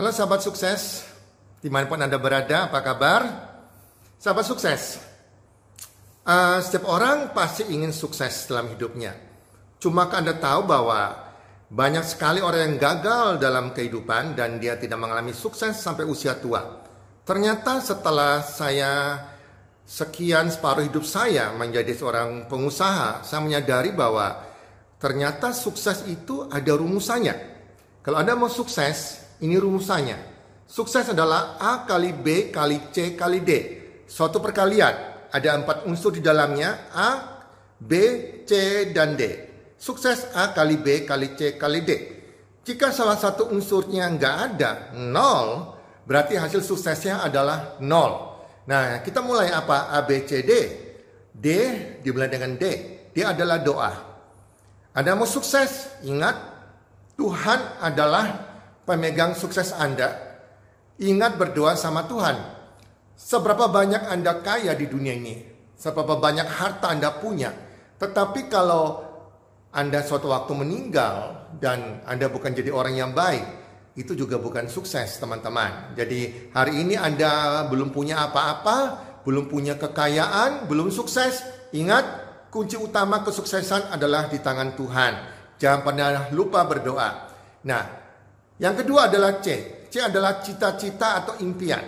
Halo sahabat sukses, di mana pun Anda berada, apa kabar? Sahabat sukses, uh, setiap orang pasti ingin sukses dalam hidupnya. Cuma Anda tahu bahwa banyak sekali orang yang gagal dalam kehidupan dan dia tidak mengalami sukses sampai usia tua. Ternyata setelah saya sekian separuh hidup saya menjadi seorang pengusaha, saya menyadari bahwa ternyata sukses itu ada rumusannya. Kalau Anda mau sukses, ini rumusannya. Sukses adalah A kali B kali C kali D. Suatu perkalian. Ada empat unsur di dalamnya. A, B, C, dan D. Sukses A kali B kali C kali D. Jika salah satu unsurnya nggak ada, nol, berarti hasil suksesnya adalah nol. Nah, kita mulai apa? A, B, C, D. D dimulai dengan D. Dia adalah doa. Anda mau sukses? Ingat, Tuhan adalah pemegang sukses Anda. Ingat berdoa sama Tuhan. Seberapa banyak Anda kaya di dunia ini? Seberapa banyak harta Anda punya? Tetapi kalau Anda suatu waktu meninggal dan Anda bukan jadi orang yang baik, itu juga bukan sukses teman-teman. Jadi hari ini Anda belum punya apa-apa, belum punya kekayaan, belum sukses. Ingat, kunci utama kesuksesan adalah di tangan Tuhan. Jangan pernah lupa berdoa. Nah, yang kedua adalah C. C adalah cita-cita atau impian.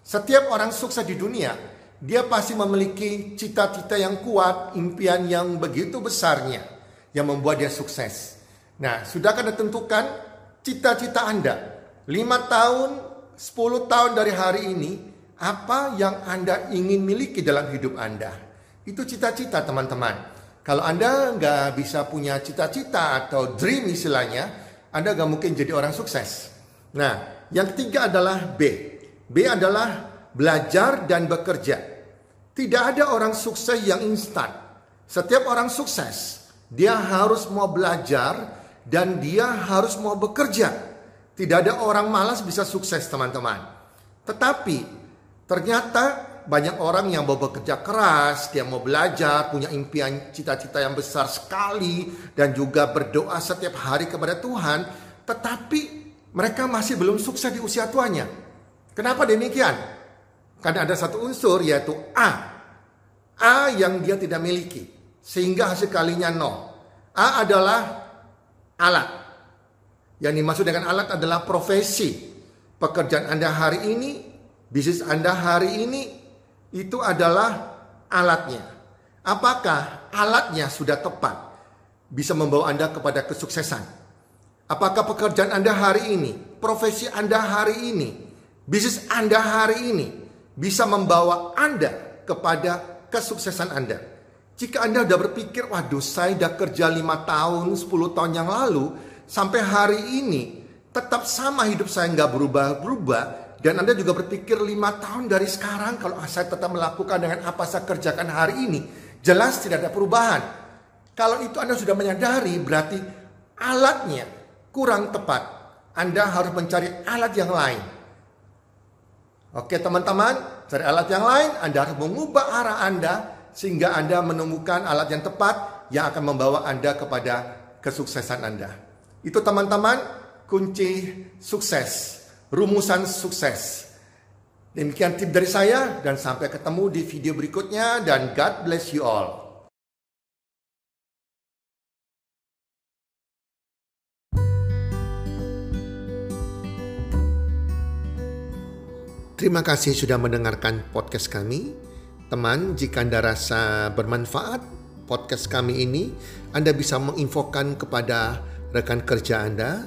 Setiap orang sukses di dunia, dia pasti memiliki cita-cita yang kuat, impian yang begitu besarnya yang membuat dia sukses. Nah, sudahkah ditentukan cita-cita Anda. 5 tahun, 10 tahun dari hari ini, apa yang Anda ingin miliki dalam hidup Anda. Itu cita-cita teman-teman. Kalau Anda nggak bisa punya cita-cita atau dream istilahnya, Anda nggak mungkin jadi orang sukses. Nah, yang ketiga adalah B. B adalah belajar dan bekerja. Tidak ada orang sukses yang instan. Setiap orang sukses, dia harus mau belajar, dan dia harus mau bekerja. Tidak ada orang malas bisa sukses teman-teman. Tetapi ternyata banyak orang yang mau bekerja keras, dia mau belajar, punya impian cita-cita yang besar sekali dan juga berdoa setiap hari kepada Tuhan, tetapi mereka masih belum sukses di usia tuanya. Kenapa demikian? Karena ada satu unsur yaitu A. A yang dia tidak miliki sehingga hasil kalinya nol. A adalah alat. Yang dimaksud dengan alat adalah profesi. Pekerjaan Anda hari ini, bisnis Anda hari ini, itu adalah alatnya. Apakah alatnya sudah tepat? Bisa membawa Anda kepada kesuksesan. Apakah pekerjaan Anda hari ini, profesi Anda hari ini, bisnis Anda hari ini, bisa membawa Anda kepada kesuksesan Anda? Jika Anda sudah berpikir, waduh saya sudah kerja 5 tahun, 10 tahun yang lalu, sampai hari ini tetap sama hidup saya nggak berubah-berubah, dan Anda juga berpikir 5 tahun dari sekarang kalau saya tetap melakukan dengan apa saya kerjakan hari ini, jelas tidak ada perubahan. Kalau itu Anda sudah menyadari berarti alatnya kurang tepat. Anda harus mencari alat yang lain. Oke teman-teman, cari alat yang lain, Anda harus mengubah arah Anda sehingga Anda menemukan alat yang tepat yang akan membawa Anda kepada kesuksesan Anda. Itu teman-teman kunci sukses, rumusan sukses. Demikian tip dari saya dan sampai ketemu di video berikutnya dan God bless you all. Terima kasih sudah mendengarkan podcast kami. Teman, jika Anda rasa bermanfaat podcast kami ini, Anda bisa menginfokan kepada rekan kerja Anda,